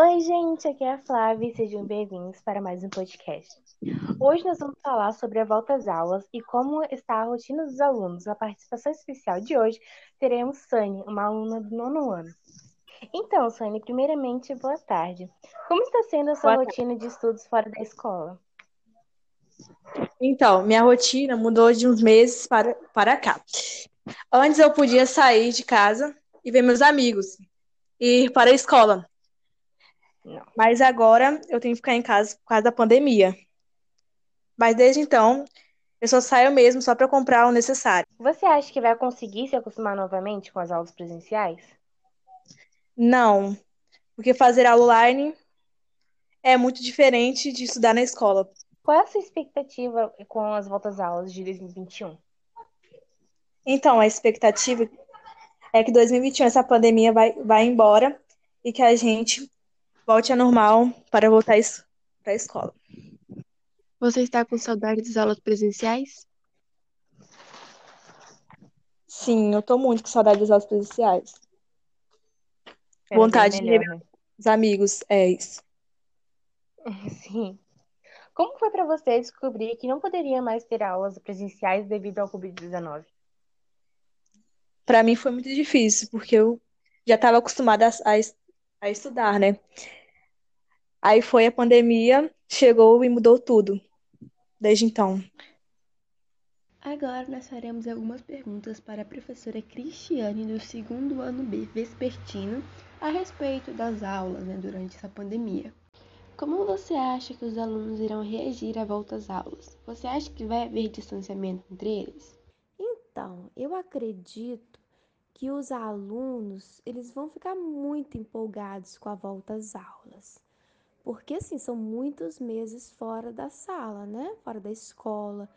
Oi, gente, aqui é a Flávia e sejam bem-vindos para mais um podcast. Hoje nós vamos falar sobre a volta às aulas e como está a rotina dos alunos. Na participação especial de hoje, teremos Sani, uma aluna do nono ano. Então, Sani, primeiramente, boa tarde. Como está sendo a sua boa rotina tarde. de estudos fora da escola? Então, minha rotina mudou de uns meses para, para cá. Antes eu podia sair de casa e ver meus amigos, e ir para a escola. Não. Mas agora eu tenho que ficar em casa por causa da pandemia. Mas desde então, eu só saio mesmo só para comprar o necessário. Você acha que vai conseguir se acostumar novamente com as aulas presenciais? Não, porque fazer aula online é muito diferente de estudar na escola. Qual é a sua expectativa com as voltas aulas de 2021? Então, a expectativa é que 2021 essa pandemia vai, vai embora e que a gente volte ao normal para voltar para a escola. Você está com saudade das aulas presenciais? Sim, eu estou muito com saudade das aulas presenciais. É Vontade melhor, de ver né? os amigos, é isso. Sim. Como foi para você descobrir que não poderia mais ter aulas presenciais devido ao Covid-19? Para mim foi muito difícil, porque eu já estava acostumada a, a, a estudar, né? Aí foi a pandemia, chegou e mudou tudo. Desde então. Agora nós faremos algumas perguntas para a professora Cristiane do segundo ano B vespertino a respeito das aulas né, durante essa pandemia. Como você acha que os alunos irão reagir à volta às aulas? Você acha que vai haver distanciamento entre eles? Então, eu acredito que os alunos eles vão ficar muito empolgados com a volta às aulas porque assim são muitos meses fora da sala, né? Fora da escola.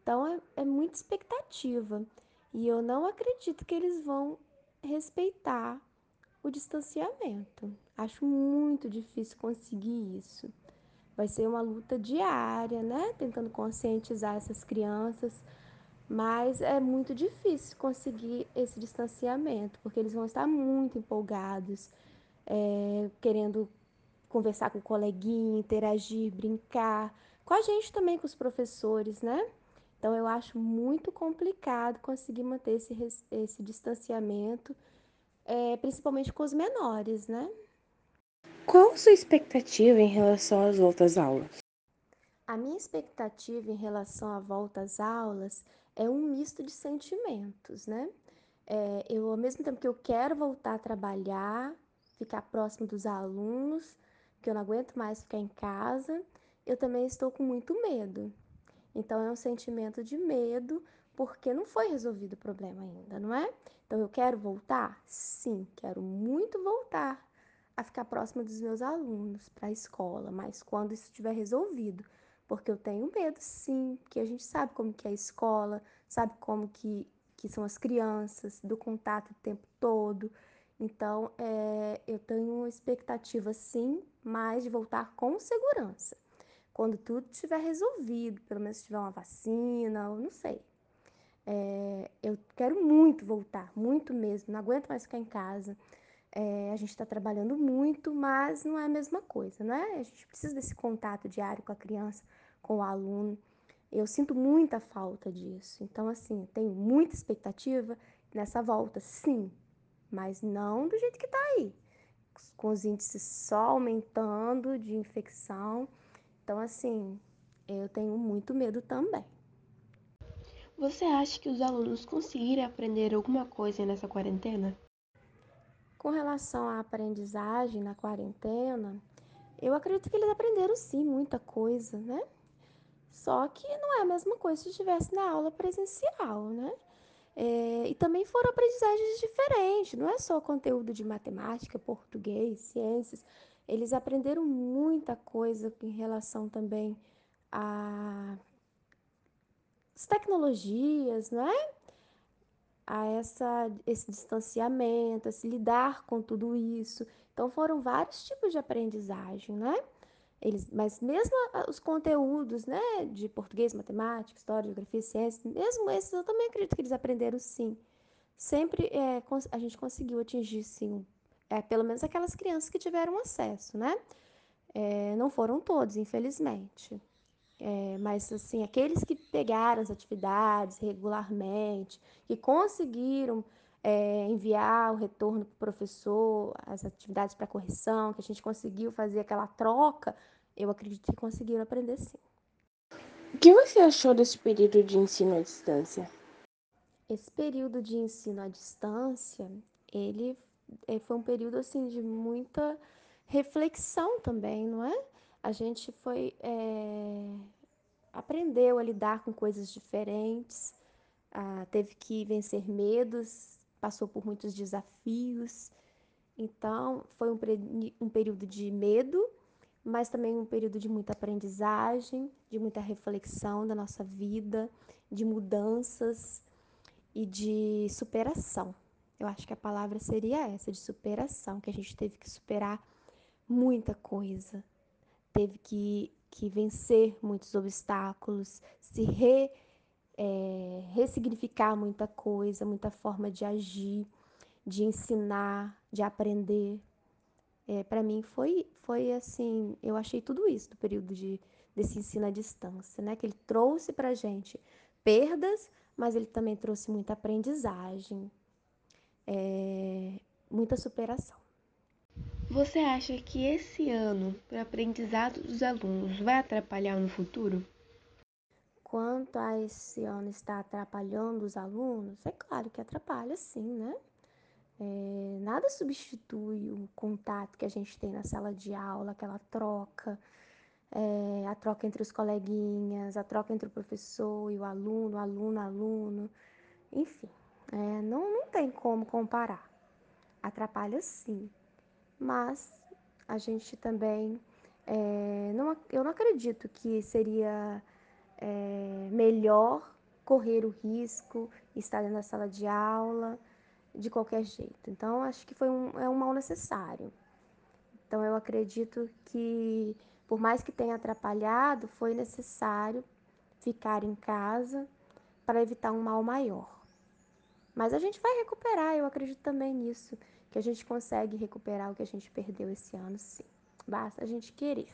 Então é, é muita expectativa. E eu não acredito que eles vão respeitar o distanciamento. Acho muito difícil conseguir isso. Vai ser uma luta diária, né? Tentando conscientizar essas crianças. Mas é muito difícil conseguir esse distanciamento, porque eles vão estar muito empolgados, é, querendo conversar com o coleguinha, interagir, brincar, com a gente também, com os professores, né? Então eu acho muito complicado conseguir manter esse, esse distanciamento, é, principalmente com os menores, né? Qual a sua expectativa em relação às voltas aulas? A minha expectativa em relação à volta às aulas é um misto de sentimentos, né? É, eu, ao mesmo tempo que eu quero voltar a trabalhar, ficar próximo dos alunos, que eu não aguento mais ficar em casa, eu também estou com muito medo. Então é um sentimento de medo porque não foi resolvido o problema ainda, não é? Então eu quero voltar? Sim, quero muito voltar a ficar próxima dos meus alunos para a escola, mas quando isso estiver resolvido, porque eu tenho medo, sim, porque a gente sabe como que é a escola, sabe como que, que são as crianças, do contato o tempo todo. Então, é, eu tenho expectativa, sim, mas de voltar com segurança. Quando tudo estiver resolvido, pelo menos tiver uma vacina, ou não sei. É, eu quero muito voltar, muito mesmo. Não aguento mais ficar em casa. É, a gente está trabalhando muito, mas não é a mesma coisa, né? A gente precisa desse contato diário com a criança, com o aluno. Eu sinto muita falta disso. Então, assim, tenho muita expectativa nessa volta, sim, mas não do jeito que está aí, com os índices só aumentando de infecção. Então, assim, eu tenho muito medo também. Você acha que os alunos conseguiram aprender alguma coisa nessa quarentena? Com relação à aprendizagem na quarentena, eu acredito que eles aprenderam sim muita coisa, né? Só que não é a mesma coisa se estivesse na aula presencial, né? É, e também foram aprendizagens diferentes, não é só conteúdo de matemática, português, ciências. Eles aprenderam muita coisa em relação também às tecnologias, não é? A essa, esse distanciamento, a se lidar com tudo isso. Então foram vários tipos de aprendizagem, né? Eles, mas mesmo os conteúdos, né, de português, matemática, história, geografia, ciência, mesmo esses eu também acredito que eles aprenderam sim. Sempre é, a gente conseguiu atingir sim é, pelo menos aquelas crianças que tiveram acesso, né? É, não foram todos, infelizmente. É, mas, assim, aqueles que pegaram as atividades regularmente, que conseguiram é, enviar o retorno para o professor, as atividades para correção, que a gente conseguiu fazer aquela troca, eu acredito que conseguiram aprender sim. O que você achou desse período de ensino à distância? Esse período de ensino à distância, ele é, foi um período assim de muita reflexão também, não é? A gente foi é, aprendeu a lidar com coisas diferentes, ah, teve que vencer medos, passou por muitos desafios. Então, foi um, um período de medo, mas também um período de muita aprendizagem, de muita reflexão da nossa vida, de mudanças e de superação. Eu acho que a palavra seria essa, de superação, que a gente teve que superar muita coisa, teve que, que vencer muitos obstáculos, se re, é, ressignificar muita coisa, muita forma de agir, de ensinar, de aprender. É, Para mim foi, foi assim, eu achei tudo isso do período de, desse ensino à distância, né? Que ele trouxe para gente perdas, mas ele também trouxe muita aprendizagem, é, muita superação. Você acha que esse ano, para aprendizado dos alunos, vai atrapalhar no futuro? Quanto a esse ano está atrapalhando os alunos, é claro que atrapalha sim, né? É, nada substitui o contato que a gente tem na sala de aula, aquela troca, é, a troca entre os coleguinhas, a troca entre o professor e o aluno, aluno, aluno, enfim, é, não, não tem como comparar. Atrapalha sim mas a gente também. É, não, eu não acredito que seria é, melhor correr o risco estar da sala de aula de qualquer jeito. Então, acho que foi um, é um mal necessário. Então, eu acredito que, por mais que tenha atrapalhado, foi necessário ficar em casa para evitar um mal maior. Mas a gente vai recuperar, eu acredito também nisso que a gente consegue recuperar o que a gente perdeu esse ano, sim. Basta a gente querer.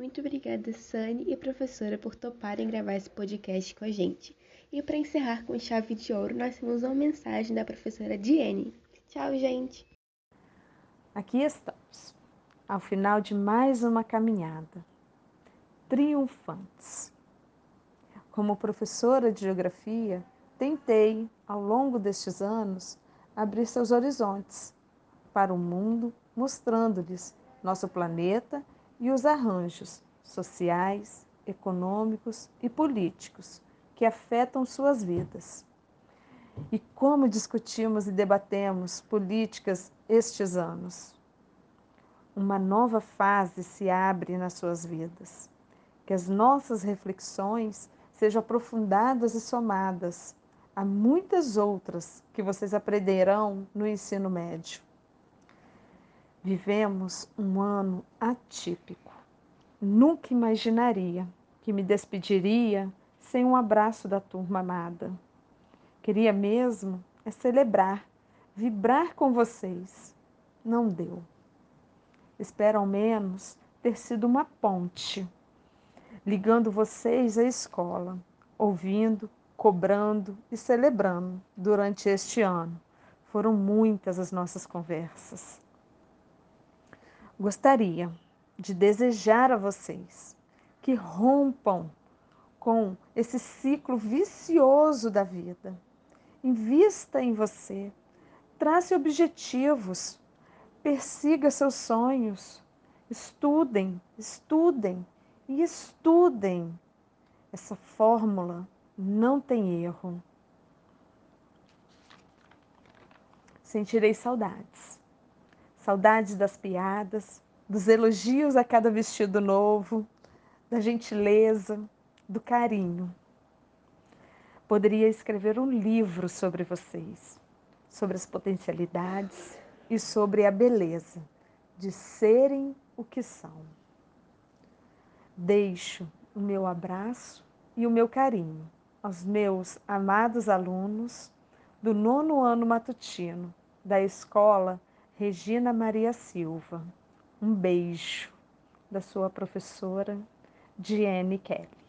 Muito obrigada, Sani e professora, por toparem gravar esse podcast com a gente. E para encerrar com chave de ouro, nós temos uma mensagem da professora Diene. Tchau, gente! Aqui estamos, ao final de mais uma caminhada, triunfantes. Como professora de geografia, tentei, ao longo destes anos, abrir seus horizontes para o mundo, mostrando-lhes nosso planeta e os arranjos sociais, econômicos e políticos que afetam suas vidas. E como discutimos e debatemos políticas estes anos. Uma nova fase se abre nas suas vidas. Que as nossas reflexões sejam aprofundadas e somadas Há muitas outras que vocês aprenderão no ensino médio. Vivemos um ano atípico. Nunca imaginaria que me despediria sem um abraço da turma amada. Queria mesmo é celebrar, vibrar com vocês. Não deu. Espero ao menos ter sido uma ponte, ligando vocês à escola, ouvindo, cobrando e celebrando durante este ano. Foram muitas as nossas conversas. Gostaria de desejar a vocês que rompam com esse ciclo vicioso da vida. Invista em você, trace objetivos, persiga seus sonhos, estudem, estudem e estudem essa fórmula não tem erro. Sentirei saudades. Saudades das piadas, dos elogios a cada vestido novo, da gentileza, do carinho. Poderia escrever um livro sobre vocês, sobre as potencialidades e sobre a beleza de serem o que são. Deixo o meu abraço e o meu carinho aos meus amados alunos do nono ano matutino da Escola Regina Maria Silva. Um beijo da sua professora Diane Kelly.